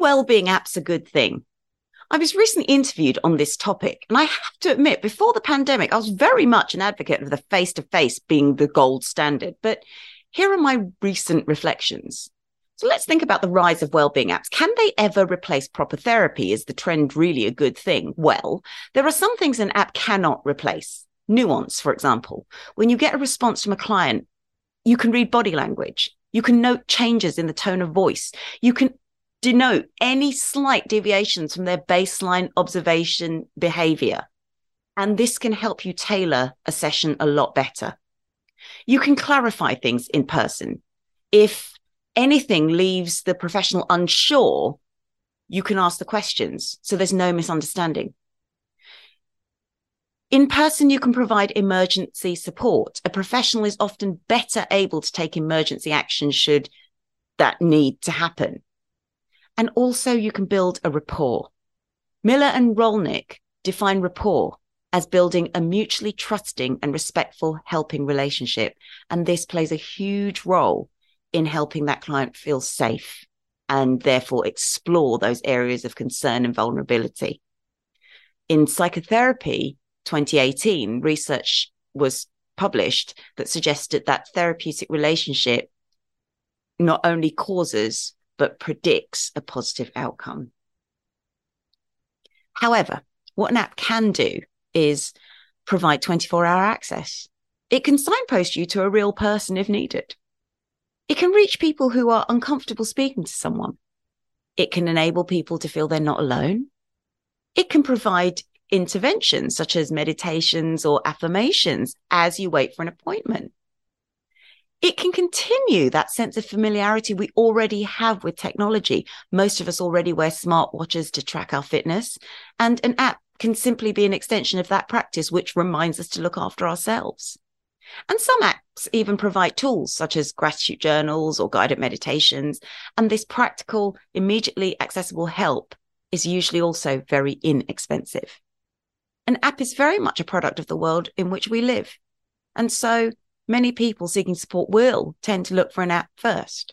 well-being apps are a good thing? I was recently interviewed on this topic, and I have to admit, before the pandemic, I was very much an advocate of the face to face being the gold standard. But here are my recent reflections. So let's think about the rise of well-being apps. Can they ever replace proper therapy? Is the trend really a good thing? Well, there are some things an app cannot replace. Nuance, for example. When you get a response from a client, you can read body language. You can note changes in the tone of voice. You can denote any slight deviations from their baseline observation behavior. And this can help you tailor a session a lot better. You can clarify things in person. If anything leaves the professional unsure, you can ask the questions. So there's no misunderstanding. In person, you can provide emergency support. A professional is often better able to take emergency action should that need to happen. And also, you can build a rapport. Miller and Rollnick define rapport as building a mutually trusting and respectful helping relationship. And this plays a huge role in helping that client feel safe and therefore explore those areas of concern and vulnerability. In psychotherapy, 2018, research was published that suggested that therapeutic relationship not only causes but predicts a positive outcome. However, what an app can do is provide 24 hour access. It can signpost you to a real person if needed. It can reach people who are uncomfortable speaking to someone. It can enable people to feel they're not alone. It can provide interventions such as meditations or affirmations as you wait for an appointment. It can continue that sense of familiarity we already have with technology. Most of us already wear smartwatches to track our fitness, and an app can simply be an extension of that practice, which reminds us to look after ourselves. And some apps even provide tools such as gratitude journals or guided meditations. And this practical, immediately accessible help is usually also very inexpensive. An app is very much a product of the world in which we live. And so many people seeking support will tend to look for an app first.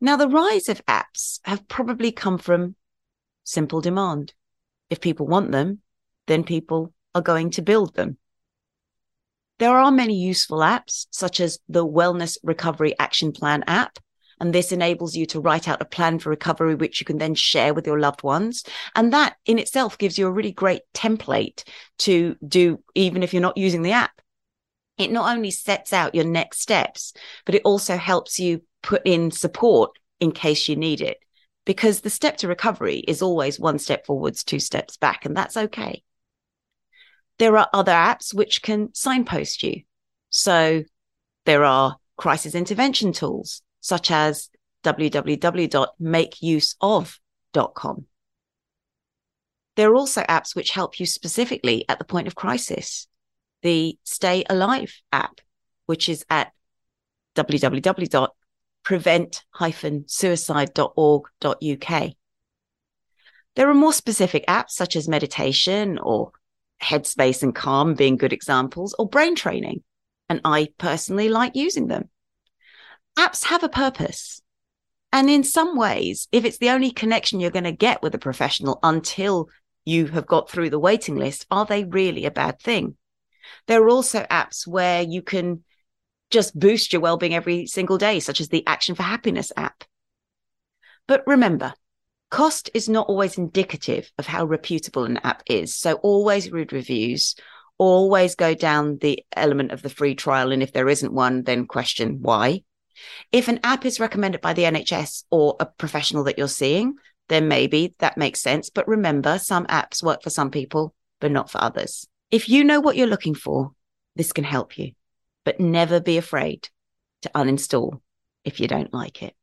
Now, the rise of apps have probably come from simple demand. If people want them, then people are going to build them. There are many useful apps, such as the Wellness Recovery Action Plan app, and this enables you to write out a plan for recovery, which you can then share with your loved ones. And that in itself gives you a really great template to do, even if you're not using the app. It not only sets out your next steps, but it also helps you put in support in case you need it. Because the step to recovery is always one step forwards, two steps back, and that's okay. There are other apps which can signpost you. So there are crisis intervention tools such as www.makeuseof.com. There are also apps which help you specifically at the point of crisis. The Stay Alive app, which is at www.prevent-suicide.org.uk. There are more specific apps such as meditation or Headspace and Calm being good examples, or brain training. And I personally like using them apps have a purpose. And in some ways, if it's the only connection you're going to get with a professional until you have got through the waiting list, are they really a bad thing? There are also apps where you can just boost your well-being every single day, such as the Action for Happiness app. But remember, cost is not always indicative of how reputable an app is. So always read reviews, always go down the element of the free trial. And if there isn't one, then question why. If an app is recommended by the NHS or a professional that you're seeing, then maybe that makes sense. But remember, some apps work for some people, but not for others. If you know what you're looking for, this can help you, but never be afraid to uninstall if you don't like it.